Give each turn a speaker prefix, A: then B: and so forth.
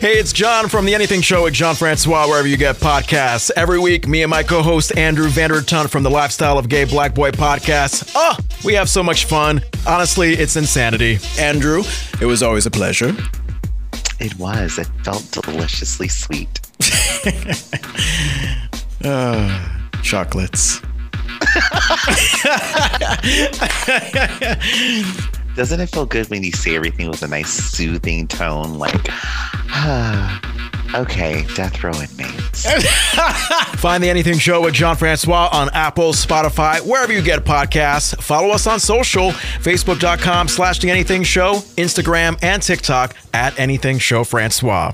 A: Hey, it's Jon from The Anything Show with Jon Francois, wherever you get podcasts. Every week, me and my co host Andrew Vanderton from the Lifestyle of Gay Black Boy podcast. Oh, we have so much fun. Honestly, it's insanity. Andrew, it was always a pleasure.
B: It was. It felt deliciously sweet.
A: uh, chocolates.
B: Doesn't it feel good when you say everything with a nice soothing tone, like, okay, death row inmates.
A: Find the Anything Show with Jon Francois on Apple, Spotify, wherever you get podcasts. Follow us on social, facebook.com slash the Anything Show, Instagram, and TikTok at Anything Show Francois.